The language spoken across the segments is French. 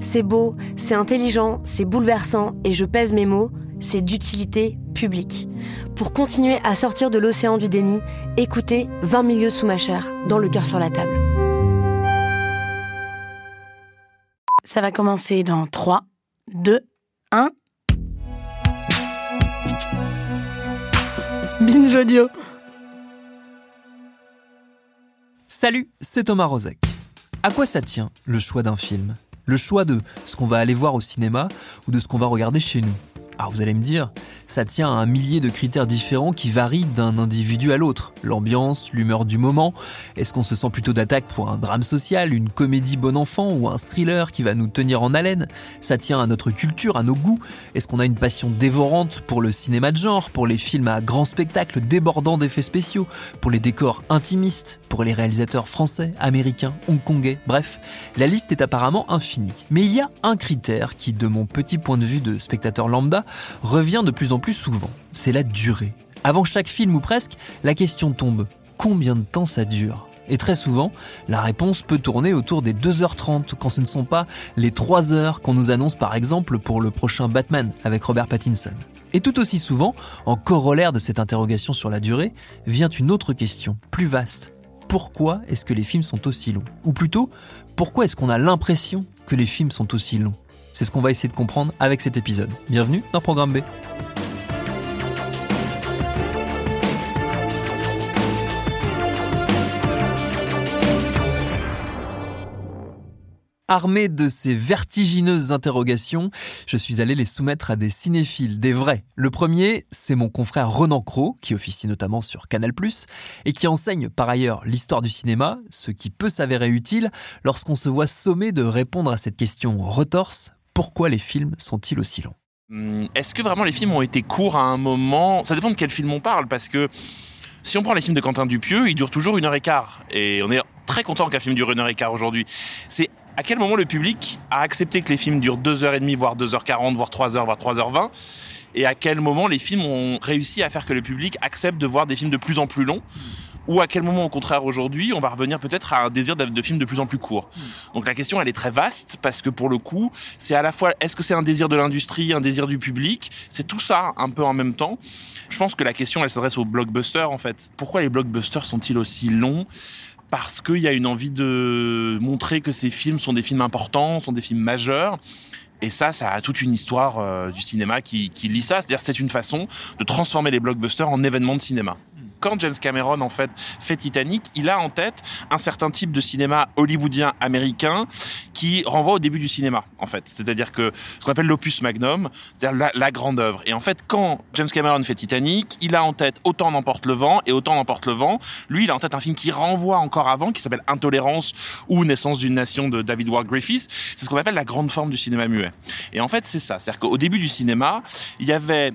C'est beau, c'est intelligent, c'est bouleversant, et je pèse mes mots, c'est d'utilité publique. Pour continuer à sortir de l'océan du déni, écoutez 20 milieux sous ma chair, dans le cœur sur la table. Ça va commencer dans 3, 2, 1. Binge audio. Salut, c'est Thomas Rozek. À quoi ça tient le choix d'un film? Le choix de ce qu'on va aller voir au cinéma ou de ce qu'on va regarder chez nous alors vous allez me dire, ça tient à un millier de critères différents qui varient d'un individu à l'autre. L'ambiance, l'humeur du moment, est-ce qu'on se sent plutôt d'attaque pour un drame social, une comédie bon enfant ou un thriller qui va nous tenir en haleine? Ça tient à notre culture, à nos goûts. Est-ce qu'on a une passion dévorante pour le cinéma de genre, pour les films à grand spectacle débordant d'effets spéciaux, pour les décors intimistes, pour les réalisateurs français, américains, hongkongais, bref, la liste est apparemment infinie. Mais il y a un critère qui, de mon petit point de vue de spectateur lambda, revient de plus en plus souvent. C'est la durée. Avant chaque film ou presque, la question tombe. Combien de temps ça dure? Et très souvent, la réponse peut tourner autour des 2h30 quand ce ne sont pas les 3 heures qu'on nous annonce par exemple pour le prochain Batman avec Robert Pattinson. Et tout aussi souvent, en corollaire de cette interrogation sur la durée, vient une autre question, plus vaste. Pourquoi est-ce que les films sont aussi longs? Ou plutôt, pourquoi est-ce qu'on a l'impression que les films sont aussi longs? C'est ce qu'on va essayer de comprendre avec cet épisode. Bienvenue dans Programme B. Armé de ces vertigineuses interrogations, je suis allé les soumettre à des cinéphiles, des vrais. Le premier, c'est mon confrère Renan Cros, qui officie notamment sur Canal+, et qui enseigne par ailleurs l'histoire du cinéma, ce qui peut s'avérer utile lorsqu'on se voit sommé de répondre à cette question retorse, pourquoi les films sont-ils aussi longs? Hum, Est-ce que vraiment les films ont été courts à un moment? Ça dépend de quel film on parle, parce que si on prend les films de Quentin Dupieux, ils durent toujours une heure et quart. Et on est très content qu'un film dure une heure et quart aujourd'hui. C'est à quel moment le public a accepté que les films durent deux heures et demie, voire deux heures quarante, voire trois heures, voire trois heures vingt? Et à quel moment les films ont réussi à faire que le public accepte de voir des films de plus en plus longs? Ou à quel moment, au contraire, aujourd'hui, on va revenir peut-être à un désir de, films de plus en plus courts. Donc la question, elle est très vaste parce que pour le coup, c'est à la fois, est-ce que c'est un désir de l'industrie, un désir du public? C'est tout ça un peu en même temps. Je pense que la question, elle s'adresse aux blockbusters en fait. Pourquoi les blockbusters sont-ils aussi longs? Parce qu'il y a une envie de montrer que ces films sont des films importants, sont des films majeurs. Et ça, ça a toute une histoire euh, du cinéma qui, qui lit ça. C'est-à-dire, c'est une façon de transformer les blockbusters en événements de cinéma quand James Cameron en fait fait Titanic, il a en tête un certain type de cinéma hollywoodien américain qui renvoie au début du cinéma en fait. C'est-à-dire que ce qu'on appelle l'opus magnum, c'est-à-dire la, grande œuvre. Et en fait, quand James Cameron fait Titanic, il a en tête autant n'emporte le vent et autant n'emporte le vent. Lui, il a en tête un film qui renvoie encore avant, qui s'appelle Intolérance ou Naissance d'une nation de David Ward Griffiths. C'est ce qu'on appelle la grande forme du cinéma muet. Et en fait, c'est ça. C'est-à-dire qu'au début du cinéma, il y avait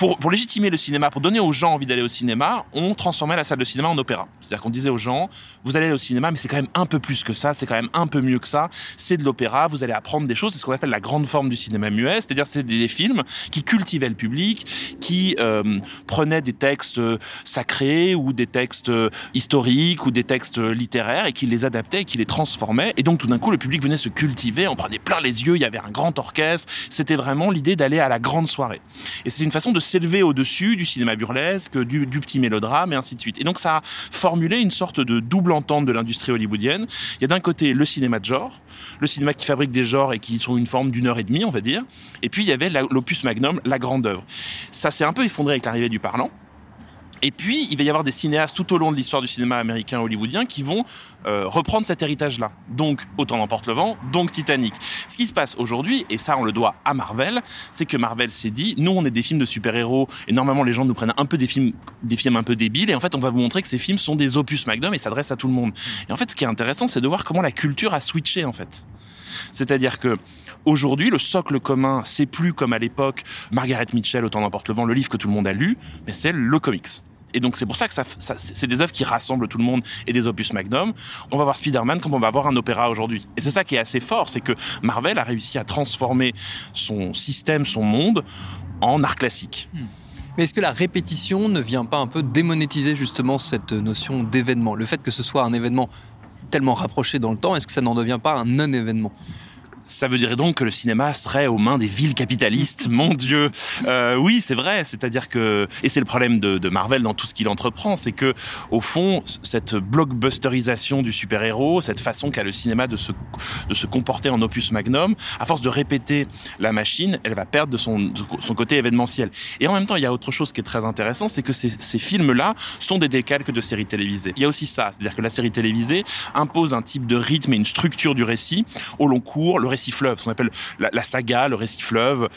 pour, légitimer le cinéma, pour donner aux gens envie d'aller au cinéma, on transformait la salle de cinéma en opéra. C'est-à-dire qu'on disait aux gens, vous allez au cinéma, mais c'est quand même un peu plus que ça, c'est quand même un peu mieux que ça, c'est de l'opéra, vous allez apprendre des choses, c'est ce qu'on appelle la grande forme du cinéma muet, c'est-à-dire c'est des films qui cultivaient le public, qui euh, prenaient des textes euh, sacrés ou des textes euh, historiques ou des textes littéraires et qui les adaptaient qui les transformaient. Et donc tout d'un coup, le public venait se cultiver, on prenait plein les yeux, il y avait un grand orchestre, c'était vraiment l'idée d'aller à la grande soirée. Et c'est une façon de s'élever au-dessus du cinéma burlesque, du, du, petit mélodrame et ainsi de suite. Et donc ça a formulé une sorte de double entente de l'industrie hollywoodienne. Il y a d'un côté le cinéma de genre, le cinéma qui fabrique des genres et qui sont une forme d'une heure et demie, on va dire. Et puis il y avait l'opus magnum, la grande œuvre. Ça s'est un peu effondré avec l'arrivée du parlant. Et puis, il va y avoir des cinéastes tout au long de l'histoire du cinéma américain hollywoodien qui vont euh, reprendre cet héritage-là. Donc, Autant n'emporte le vent, donc Titanic. Ce qui se passe aujourd'hui, et ça on le doit à Marvel, c'est que Marvel s'est dit, nous on est des films de super-héros, et normalement les gens nous prennent un peu des films, des films un peu débiles, et en fait on va vous montrer que ces films sont des opus magnum et s'adressent à tout le monde. Et en fait, ce qui est intéressant, c'est de voir comment la culture a switché en fait. C'est-à-dire que aujourd'hui, le socle commun, c'est plus comme à l'époque Margaret Mitchell, Autant n'emporte le vent, le livre que tout le monde a lu, mais c'est le comics. Et donc c'est pour ça que ça, c'est des œuvres qui rassemblent tout le monde et des opus magnum. On va voir Spider-Man comme on va voir un opéra aujourd'hui. Et c'est ça qui est assez fort, c'est que Marvel a réussi à transformer son système, son monde en art classique. Hmm. Mais est-ce que la répétition ne vient pas un peu démonétiser justement cette notion d'événement? Le fait que ce soit un événement tellement rapproché dans le temps, est-ce que ça n'en devient pas un non-événement? Ça veut dire donc que le cinéma serait aux mains des villes capitalistes. Mon Dieu, euh, oui, c'est vrai. C'est-à-dire que et c'est le problème de, Marvel dans tout ce qu'il entreprend, c'est que au fond, cette blockbusterisation du super-héros, cette façon qu'a le cinéma de se de se comporter en opus magnum, à force de répéter la machine, elle va perdre de son son côté événementiel. Et en même temps, il y a autre chose qui est très intéressant, c'est que ces, ces films-là sont des décalques de séries télévisées. Il y a aussi ça, c'est-à-dire que la série télévisée impose un type de rythme et une structure du récit au long cours. Le récit récit fleuve, ce qu'on appelle la, saga, le récit fleuve.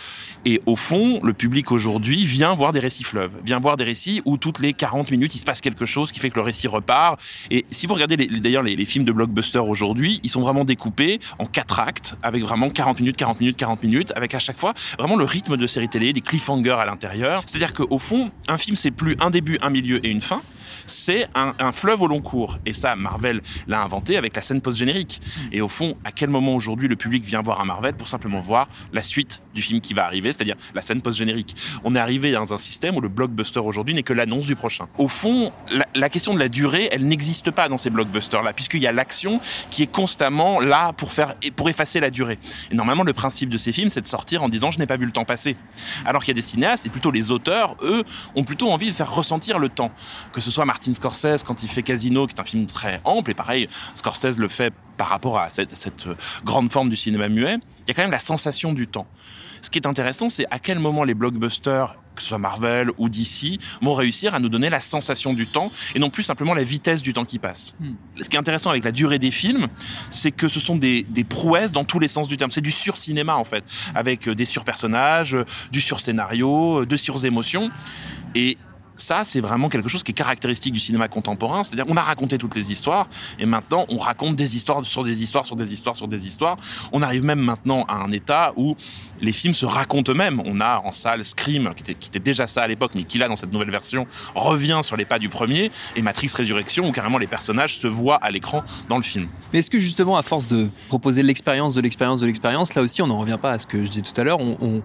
Et au fond, le public aujourd'hui vient voir des récits fleuves, vient voir des récits où toutes les 40 minutes, il se passe quelque chose qui fait que le récit repart. Et si vous regardez d'ailleurs les, films de blockbuster aujourd'hui, ils sont vraiment découpés en quatre actes, avec vraiment 40 minutes, 40 minutes, 40 minutes, avec à chaque fois vraiment le rythme de série télé, des cliffhangers à l'intérieur. C'est-à-dire qu'au fond, un film, c'est plus un début, un milieu et une fin c'est un, fleuve au long cours. Et ça, Marvel l'a inventé avec la scène post-générique. Et au fond, à quel moment aujourd'hui le public vient voir un Marvel pour simplement voir la suite du film qui va arriver, c'est-à-dire la scène post-générique On est arrivé dans un système où le blockbuster aujourd'hui n'est que l'annonce du prochain. Au fond, la, question de la durée, elle n'existe pas dans ces blockbusters-là, puisqu'il y a l'action qui est constamment là pour faire pour effacer la durée. Et normalement, le principe de ces films, c'est de sortir en disant je n'ai pas vu le temps passer. Alors qu'il y a des cinéastes et plutôt les auteurs, eux, ont plutôt envie de faire ressentir le temps, que ce soit Martin Scorsese quand il fait Casino, qui est un film très ample, et pareil, Scorsese le fait par rapport à cette, cette grande forme du cinéma muet, il y a quand même la sensation du temps. Ce qui est intéressant, c'est à quel moment les blockbusters que ce soit Marvel ou DC, vont réussir à nous donner la sensation du temps et non plus simplement la vitesse du temps qui passe. Hmm. Ce qui est intéressant avec la durée des films, c'est que ce sont des, des, prouesses dans tous les sens du terme. C'est du sur-cinéma en fait, avec des sur-personnages, du sur-scénario, de sur-émotions. Et ça, c'est vraiment quelque chose qui est caractéristique du cinéma contemporain. C'est-à-dire, on a raconté toutes les histoires, et maintenant, on raconte des histoires sur des histoires, sur des histoires, sur des histoires. On arrive même maintenant à un état où les films se racontent eux-mêmes. On a en salle Scream, qui était, déjà ça à l'époque, mais qui là, dans cette nouvelle version, revient sur les pas du premier, et Matrix Résurrection, où carrément les personnages se voient à l'écran dans le film. Mais est-ce que justement, à force de proposer l'expérience de l'expérience de l'expérience, là aussi, on n'en revient pas à ce que je disais tout à l'heure, on,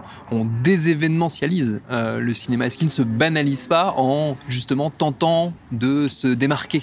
désévénementialise euh, le cinéma? Est-ce qu'il ne se banalise pas en justement tentant de se démarquer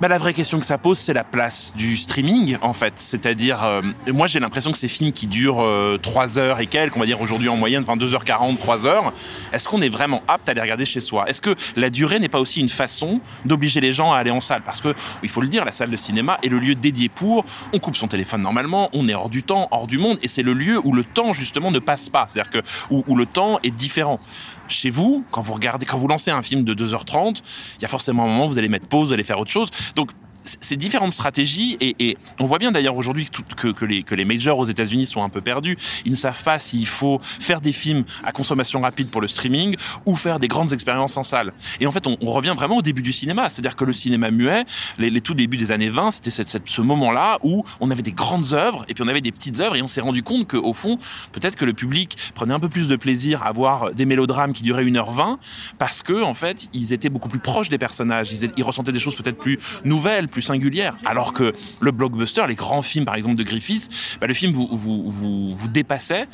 bah, la vraie question que ça pose, c'est la place du streaming, en fait. C'est-à-dire, euh, moi, j'ai l'impression que ces films qui durent 3 euh, heures et quelques, on va dire aujourd'hui en moyenne, enfin 2h40, 3 heures, est-ce qu'on est vraiment apte à les regarder chez soi? Est-ce que la durée n'est pas aussi une façon d'obliger les gens à aller en salle? Parce que, il faut le dire, la salle de cinéma est le lieu dédié pour, on coupe son téléphone normalement, on est hors du temps, hors du monde, et c'est le lieu où le temps, justement, ne passe pas. C'est-à-dire où le temps est différent chez vous, quand vous regardez, quand vous lancez un film de 2h30, il y a forcément un moment où vous allez mettre pause, vous allez faire autre chose. Donc ces différentes stratégies, et, on voit bien d'ailleurs aujourd'hui que, que, les, majors aux États-Unis sont un peu perdus. Ils ne savent pas s'il faut faire des films à consommation rapide pour le streaming ou faire des grandes expériences en salle. Et en fait, on, revient vraiment au début du cinéma. C'est-à-dire que le cinéma muet, les, tout débuts des années 20, c'était ce moment-là où on avait des grandes œuvres et puis on avait des petites œuvres et on s'est rendu compte qu'au fond, peut-être que le public prenait un peu plus de plaisir à voir des mélodrames qui duraient 1h20 parce que, en fait, ils étaient beaucoup plus proches des personnages. Ils, ressentaient des choses peut-être plus nouvelles, singulière. Alors que le blockbuster, les grands films par exemple de Griffiths, bah, le film vous dépassait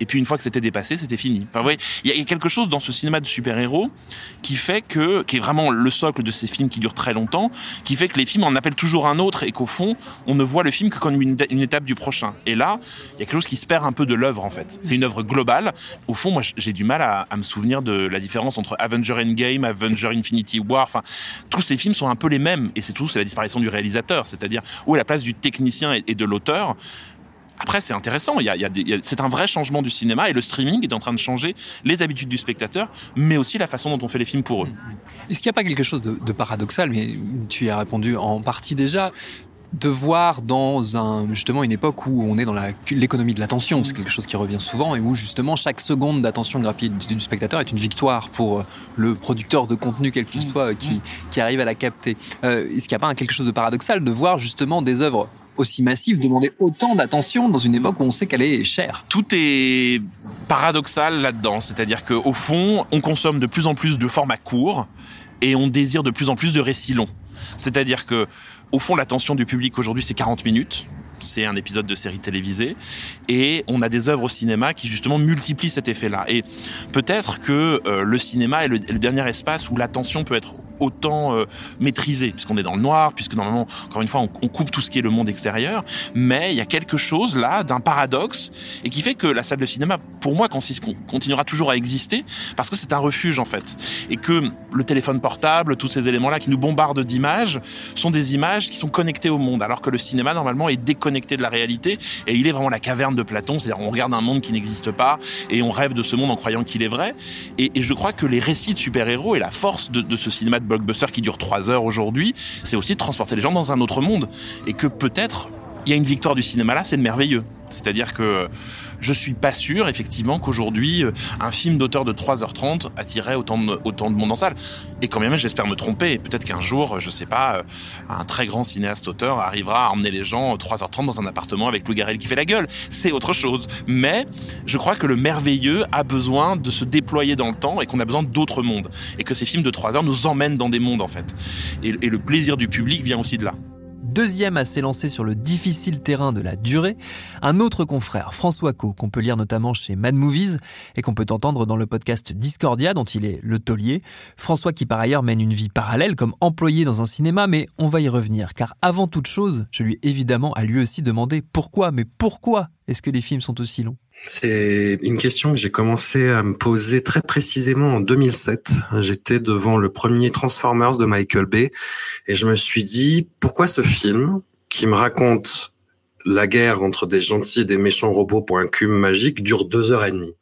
et puis une fois que c'était dépassé, c'était fini. Enfin, ouais, il y a quelque chose dans ce cinéma de super-héros qui fait que, qui est vraiment le socle de ces films qui durent très longtemps, qui fait que les films en appellent toujours un autre et qu'au fond, on ne voit le film que comme une, étape du prochain. Et là, il y a quelque chose qui se perd un peu de l'œuvre en fait. C'est une œuvre globale. Au fond, moi, j'ai du mal à, me souvenir de la différence entre Avenger Endgame, Avenger Infinity War. Enfin, tous ces films sont un peu les mêmes et c'est tout, c'est la disparition du réalisateur, c'est-à-dire où est la place du technicien et de l'auteur? Après, c'est intéressant. Il y a, il y a des, c'est un vrai changement du cinéma et le streaming est en train de changer les habitudes du spectateur, mais aussi la façon dont on fait les films pour eux. Est-ce qu'il n'y a pas quelque chose de, de paradoxal, mais tu y as répondu en partie déjà de voir dans un, justement une époque où on est dans l'économie de l'attention, c'est quelque chose qui revient souvent et où justement chaque seconde d'attention gratuite du spectateur est une victoire pour euh, le producteur de contenu quel qu'il soit qui, qui arrive à la capter. Euh, Est-ce qu'il n'y a pas quelque chose de paradoxal de voir justement des œuvres aussi massives demander autant d'attention dans une époque où on sait qu'elle est chère Tout est paradoxal là-dedans, c'est-à-dire qu'au fond, on consomme de plus en plus de formats courts et on désire de plus en plus de récits longs. C'est-à-dire que au fond, l'attention du public aujourd'hui, c'est 40 minutes. C'est un épisode de série télévisée. Et on a des œuvres au cinéma qui, justement, multiplient cet effet-là. Et peut-être que euh, le cinéma est le dernier espace où l'attention peut être autant euh, maîtrisé, puisqu'on est dans le noir, puisque normalement, encore une fois, on, coupe tout ce qui est le monde extérieur, mais il y a quelque chose là d'un paradoxe, et qui fait que la salle de cinéma, pour moi, continuera toujours à exister, parce que c'est un refuge en fait, et que le téléphone portable, tous ces éléments-là qui nous bombardent d'images, sont des images qui sont connectées au monde, alors que le cinéma, normalement, est déconnecté de la réalité, et il est vraiment la caverne de Platon, c'est-à-dire on regarde un monde qui n'existe pas, et on rêve de ce monde en croyant qu'il est vrai, et, et, je crois que les récits de super-héros et la force de, de ce cinéma blockbuster qui dure trois heures aujourd'hui, c'est aussi de transporter les gens dans un autre monde. Et que peut-être, il y a une victoire du cinéma là, c'est le merveilleux. C'est-à-dire que je suis pas sûr, effectivement, qu'aujourd'hui, un film d'auteur de 3h30 attirait autant de, autant de monde en salle. Et quand même, j'espère me tromper. Peut-être qu'un jour, je sais pas, un très grand cinéaste auteur arrivera à emmener les gens 3h30 dans un appartement avec Lou Garrel qui fait la gueule. C'est autre chose. Mais je crois que le merveilleux a besoin de se déployer dans le temps et qu'on a besoin d'autres mondes. Et que ces films de 3 heures nous emmènent dans des mondes, en fait. Et le plaisir du public vient aussi de là deuxième à s'élancer sur le difficile terrain de la durée, un autre confrère, François Co, qu'on peut lire notamment chez Mad Movies et qu'on peut entendre dans le podcast Discordia dont il est le taulier. François qui par ailleurs mène une vie parallèle comme employé dans un cinéma, mais on va y revenir, car avant toute chose, je lui évidemment à lui aussi demandé pourquoi, mais pourquoi est-ce que les films sont aussi longs? C'est une question que j'ai commencé à me poser très précisément en 2007. J'étais devant le premier Transformers de Michael Bay et je me suis dit pourquoi ce film qui me raconte la guerre entre des gentils et des méchants robots pour un cube magique dure deux heures et demie?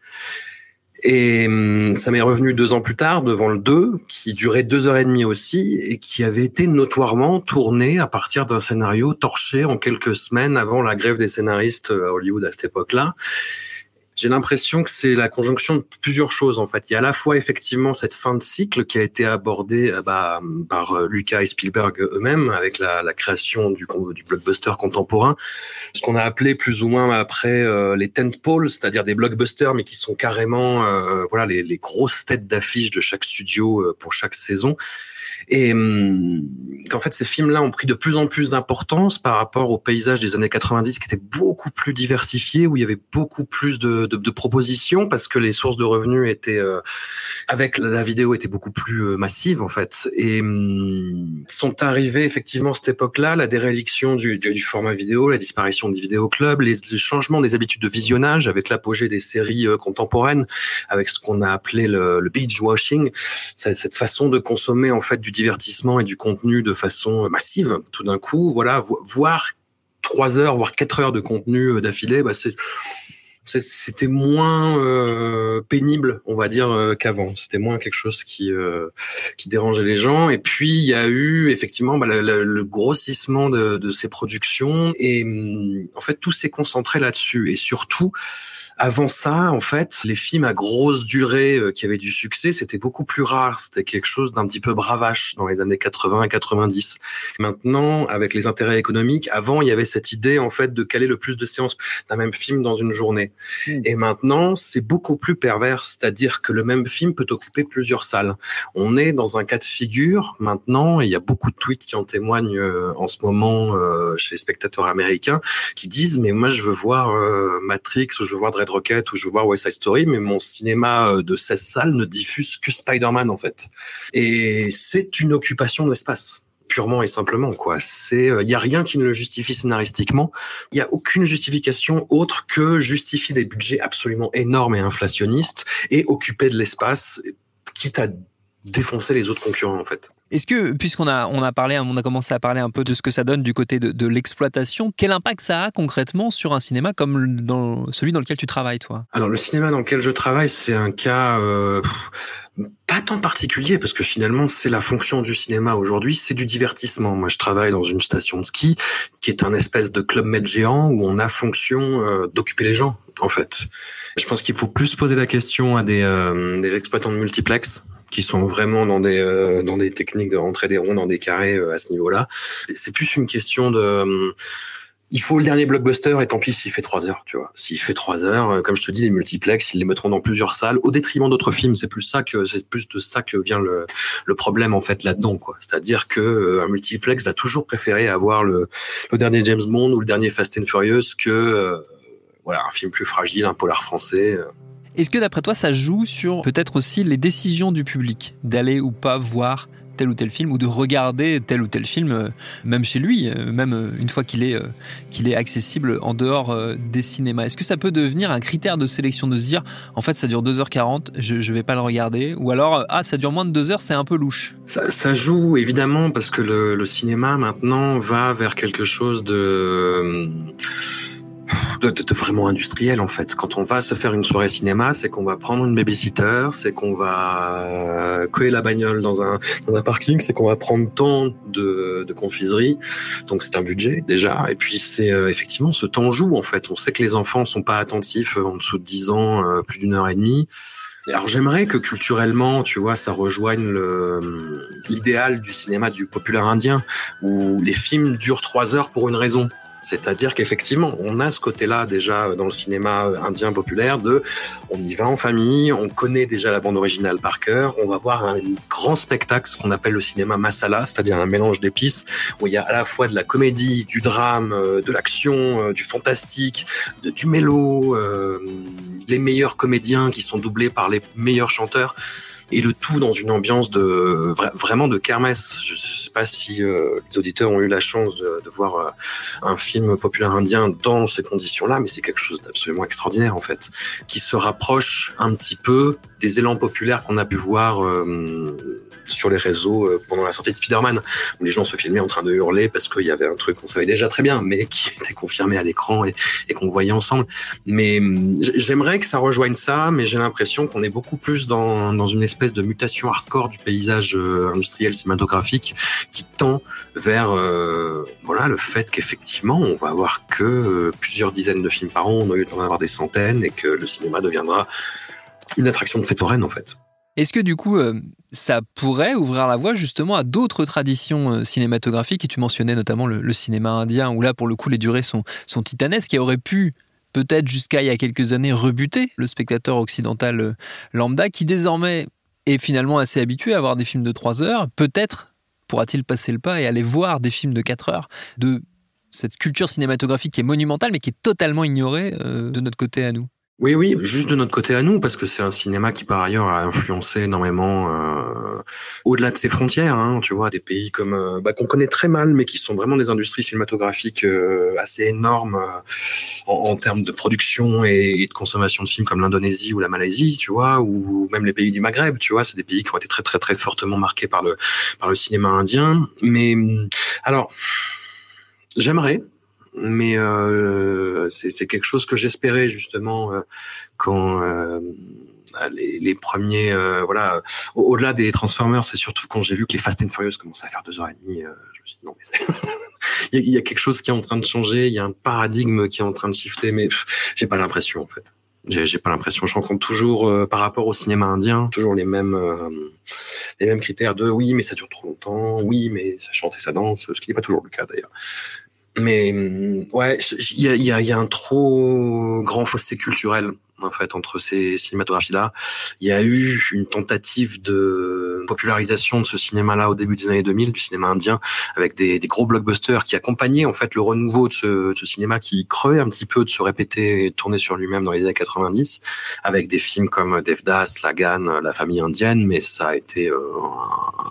Et ça m'est revenu deux ans plus tard devant le 2, qui durait deux heures et demie aussi, et qui avait été notoirement tourné à partir d'un scénario torché en quelques semaines avant la grève des scénaristes à Hollywood à cette époque-là j'ai l'impression que c'est la conjonction de plusieurs choses en fait. Il y a à la fois effectivement cette fin de cycle qui a été abordée bah, par Lucas et Spielberg eux-mêmes avec la, création du, du blockbuster contemporain, ce qu'on a appelé plus ou moins après euh, les tentpoles, c'est-à-dire des blockbusters mais qui sont carrément euh, voilà les, grosses têtes d'affiche de chaque studio euh, pour chaque saison et hum, qu'en fait ces films-là ont pris de plus en plus d'importance par rapport au paysage des années 90 qui était beaucoup plus diversifié, où il y avait beaucoup plus de, de, de propositions parce que les sources de revenus étaient euh, avec la vidéo étaient beaucoup plus euh, massives en fait. Et hum, sont arrivés effectivement cette époque-là la déréliction du, du, du, format vidéo, la disparition des vidéoclubs, les, les changements des habitudes de visionnage avec l'apogée des séries euh, contemporaines, avec ce qu'on a appelé le, le binge washing, cette façon de consommer en fait du divertissement et du contenu de façon massive. Tout d'un coup, voilà, vo voir trois heures, voire quatre heures de contenu d'affilée, bah c'était moins euh, pénible, on va dire, euh, qu'avant. C'était moins quelque chose qui euh, qui dérangeait les gens. Et puis il y a eu effectivement bah, le, grossissement de, de, ces productions et en fait tout s'est concentré là-dessus. Et surtout, avant ça, en fait, les films à grosse durée euh, qui avaient du succès, c'était beaucoup plus rare. C'était quelque chose d'un petit peu bravache dans les années 80 et 90. Maintenant, avec les intérêts économiques, avant, il y avait cette idée, en fait, de caler le plus de séances d'un même film dans une journée. Hmm. Et maintenant, c'est beaucoup plus pervers, c'est-à-dire que le même film peut occuper plusieurs salles. On est dans un cas de figure maintenant, et il y a beaucoup de tweets qui en témoignent euh, en ce moment euh, chez les spectateurs américains, qui disent mais moi je veux voir euh, Matrix, ou je veux voir Dread Rocket, ou je veux voir West Side Story, mais mon cinéma de 16 salles ne diffuse que Spider-Man en fait. Et c'est une occupation de l'espace purement et simplement quoi. C'est il y a rien qui ne le justifie scénaristiquement. Il y a aucune justification autre que justifier des budgets absolument énormes et inflationnistes et occuper de l'espace quitte à défoncer les autres concurrents en fait. Est-ce que, puisqu'on a, on a parlé, on a commencé à parler un peu de ce que ça donne du côté de, l'exploitation, quel impact ça a concrètement sur un cinéma comme dans celui dans lequel tu travailles, toi? Alors, le cinéma dans lequel je travaille, c'est un cas euh, pas tant particulier, parce que finalement, c'est la fonction du cinéma aujourd'hui, c'est du divertissement. Moi, je travaille dans une station de ski qui est un espèce de club med géant où on a fonction euh, d'occuper les gens, en fait. Je pense qu'il faut plus poser la question à des, euh, des exploitants de multiplex qui sont vraiment dans des euh, dans des techniques de rentrer des ronds dans des carrés euh, à ce niveau-là. C'est plus une question de euh, il faut le dernier blockbuster et tant pis s'il fait trois heures, tu vois. S'il fait trois heures, comme je te dis, les multiplex, ils les mettront dans plusieurs salles au détriment d'autres films. C'est plus ça que c'est plus de ça que vient le, le problème en fait là-dedans, quoi. C'est-à-dire que un multiplex va toujours préférer avoir le, le dernier James Bond ou le dernier Fast and Furious que voilà un film plus fragile, un polar français. Est-ce que d'après toi, ça joue sur peut-être aussi les décisions du public d'aller ou pas voir tel ou tel film ou de regarder tel ou tel film, euh, même chez lui, euh, même euh, une fois qu'il est, est accessible en dehors des cinémas? Est-ce que ça peut devenir un critère de sélection de se dire, en fait, ça dure 2h40, je ne vais pas le regarder Ou alors, ah, ça dure moins de 2 heures, c'est un peu louche ça, joue évidemment parce que le, cinéma maintenant va vers quelque chose de de, de, vraiment industriel en fait. Quand on va se faire une soirée cinéma, c'est qu'on va prendre une babysitter, c'est qu'on va euh, coller la bagnole dans un, dans un parking, c'est qu'on va prendre tant de, de confiserie. Donc c'est un budget déjà. Et puis c'est euh, effectivement ce temps joue en fait. On sait que les enfants sont pas attentifs euh, en dessous de 10 ans, plus d'une heure et demie. Alors j'aimerais que culturellement, tu vois, ça rejoigne l'idéal du cinéma du populaire indien, où les films durent trois heures pour une raison. C'est-à-dire qu'effectivement, on a ce côté-là déjà dans le cinéma indien populaire de on y va en famille, on connaît déjà la bande originale par cœur, on va voir un grand spectacle, ce qu'on appelle le cinéma masala, c'est-à-dire un mélange d'épices, où il y a à la fois de la comédie, du drame, euh, de l'action, euh, du fantastique, du mélo, euh, les meilleurs comédiens qui sont doublés par les meilleurs chanteurs et le tout dans une ambiance de vraiment de kermesse. Je sais pas si euh, les auditeurs ont eu la chance de, voir euh, un film populaire indien dans ces conditions-là, mais c'est quelque chose d'absolument extraordinaire en fait, qui se rapproche un petit peu des élans populaires qu'on a pu voir euh, sur les réseaux pendant la sortie de Spider-Man, où les gens se filmaient en train de hurler parce qu'il y avait un truc qu'on savait déjà très bien, mais qui était confirmé à l'écran et, et qu'on voyait ensemble. Mais hum, j'aimerais que ça rejoigne ça, mais j'ai l'impression qu'on est beaucoup plus dans, dans une espèce de mutation hardcore du paysage euh, industriel cinématographique qui tend vers euh, voilà le fait qu'effectivement on va avoir que plusieurs dizaines de films par an, on a eu d'en avoir des centaines et que le cinéma deviendra une attraction de fête foraine en fait. Est-ce que du coup, euh, ça pourrait ouvrir la voie justement à d'autres traditions euh, cinématographiques? Et tu mentionnais notamment le, cinéma indien, où là, pour le coup, les durées sont, sont titanesques, qui aurait pu peut-être jusqu'à il y a quelques années rebuter le spectateur occidental euh, lambda, qui désormais est finalement assez habitué à voir des films de 3 heures. Peut-être pourra-t-il passer le pas et aller voir des films de 4 heures de cette culture cinématographique qui est monumentale, mais qui est totalement ignorée de notre côté à nous. Oui, oui, juste de notre côté à nous, parce que c'est un cinéma qui par ailleurs a influencé énormément euh, au-delà de ses frontières. Hein, tu vois, des pays comme euh, bah, qu'on connaît très mal, mais qui sont vraiment des industries cinématographiques euh, assez énormes euh, en, en, termes de production et, et, de consommation de films, comme l'Indonésie ou la Malaisie, tu vois, ou même les pays du Maghreb. Tu vois, c'est des pays qui ont été très très très fortement marqués par le par le cinéma indien. Mais alors, j'aimerais mais euh, c'est quelque chose que j'espérais justement euh, quand euh, les, les, premiers euh, voilà au-delà des Transformers c'est surtout quand j'ai vu que les Fast and Furious commençaient à faire deux heures et demie euh, je me suis dit non mais il y a quelque chose qui est en train de changer il y a un paradigme qui est en train de shifter mais j'ai pas l'impression en fait. J'ai pas l'impression. Je rencontre toujours euh, par rapport au cinéma indien toujours les mêmes les mêmes critères de oui mais ça dure trop longtemps oui mais ça chante et ça danse ce qui n'est pas toujours le cas d'ailleurs Mais ouais, il y a, y, a, y a, un trop grand fossé culturel en fait entre ces cinématographies-là. Il y a eu une tentative de popularisation de ce cinéma-là au début des années 2000, du cinéma indien, avec des, des gros blockbusters qui accompagnaient en fait le renouveau de ce, de ce, cinéma qui crevait un petit peu de se répéter et tourner sur lui-même dans les années 90, avec des films comme Devdas, Lagan, La famille indienne, mais ça a été euh,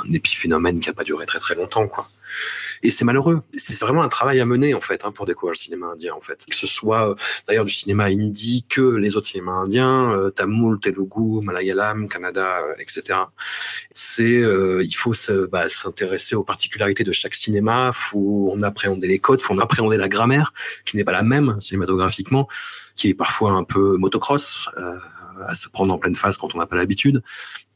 un épiphénomène qui a pas duré très très longtemps, quoi. Et c'est malheureux. C'est vraiment un travail à mener en fait hein, pour découvrir le cinéma indien en fait. Que ce soit euh, d'ailleurs du cinéma hindi que les autres cinémas indiens, euh, Tamoul, Telugu, Malayalam, Canada, euh, etc. C'est il faut bah, s'intéresser aux particularités de chaque cinéma. Faut on appréhender les codes, faut on appréhender la grammaire qui n'est pas la même cinématographiquement, qui est parfois un peu motocross. à se prendre en pleine face quand on n'a pas l'habitude.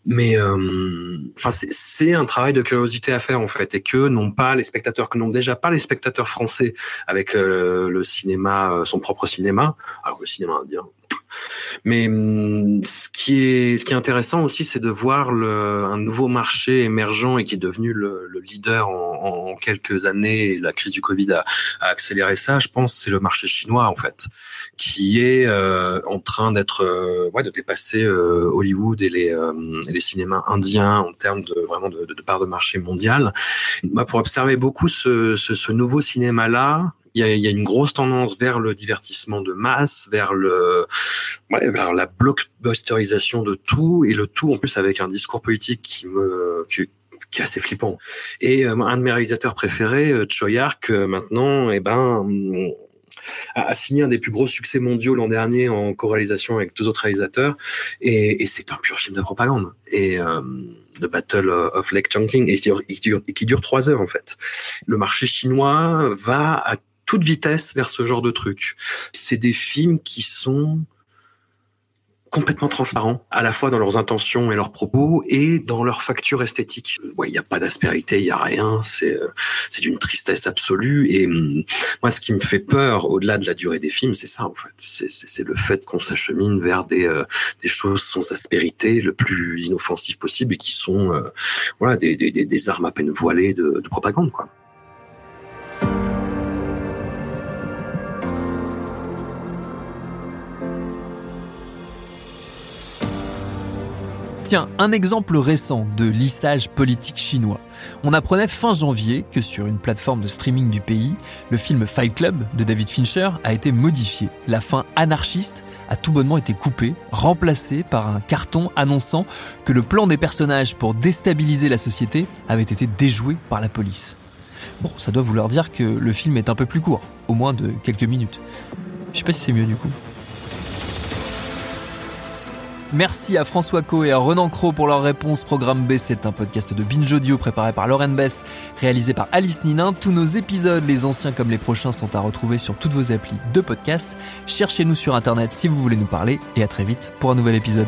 Mais euh, enfin, c'est un travail de curiosité à faire en fait, et que n'ont pas les spectateurs, que n'ont déjà pas les spectateurs français avec euh, le cinéma, euh, son propre cinéma, alors le cinéma indien, mais hum, ce qui est, ce qui est intéressant aussi, c'est de voir le, un nouveau marché émergent et qui est devenu le, le leader en, en, quelques années. la crise du Covid a, a accéléré ça. Je pense c'est le marché chinois en fait, qui est euh, en train d'être, euh, ouais, de dépasser euh, Hollywood et les, les cinémas indiens en termes de vraiment de, de, part de marché mondial. Bah, pour observer beaucoup ce, ce, ce nouveau cinéma là, il y a, y a, une grosse tendance vers le divertissement de masse, vers le ouais, vers la blockbusterisation de tout et le tout en plus avec un discours politique qui me qui, qui est assez flippant. Et euh, un de mes réalisateurs préférés, euh, Choyark, euh, maintenant, eh ben a signé un des plus gros succès mondiaux l'an dernier en co-réalisation avec deux autres réalisateurs et, et c'est un pur film de propagande et euh, The Battle of Lake Chongqing et qui dure, qui dure trois heures en fait. Le marché chinois va à toute vitesse vers ce genre de truc. C'est des films qui sont complètement transparents, à la fois dans leurs intentions et leurs propos et dans leur facture esthétique. Il n'y a pas d'aspérité, il n'y a rien, c'est euh, c'est d'une tristesse absolue. Et hum, moi, ce qui me fait peur, au-delà de la durée des films, c'est ça en fait. C'est le fait qu'on s'achemine vers des, euh, des choses sans aspérité, le plus inoffensif possible et qui sont euh, voilà des, des, des, armes à peine voilées de, de propagande, quoi. Tiens, un exemple récent de lissage politique chinois. On apprenait fin janvier que sur une plateforme de streaming du pays, le film Fight Club de David Fincher a été modifié. La fin anarchiste a tout bonnement été coupée, remplacée par un carton annonçant que le plan des personnages pour déstabiliser la société avait été déjoué par la police. Bon, ça doit vouloir dire que le film est un peu plus court, au moins de quelques minutes. Je sais pas si c'est mieux du coup. Merci à François Co et à Renan Cro pour leur réponse. Programme B, c'est un podcast de Binge Audio préparé par Lauren Bess, réalisé par Alice Ninin. Tous nos épisodes, les anciens comme les prochains, sont à retrouver sur toutes vos applis de podcast. Cherchez-nous sur Internet si vous voulez nous parler et à très vite pour un nouvel épisode.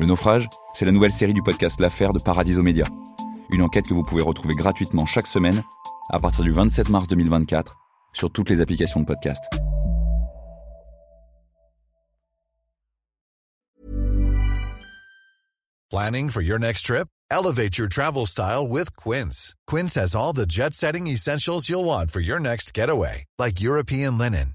Le naufrage, c'est la nouvelle série du podcast L'affaire de Paradiso Média. Une enquête que vous pouvez retrouver gratuitement chaque semaine à partir du 27 mars 2024 sur toutes les applications de podcast. Planning for your next trip? Elevate your travel style with Quince. Quince has all the jet-setting essentials you'll want for your next getaway, like European linen,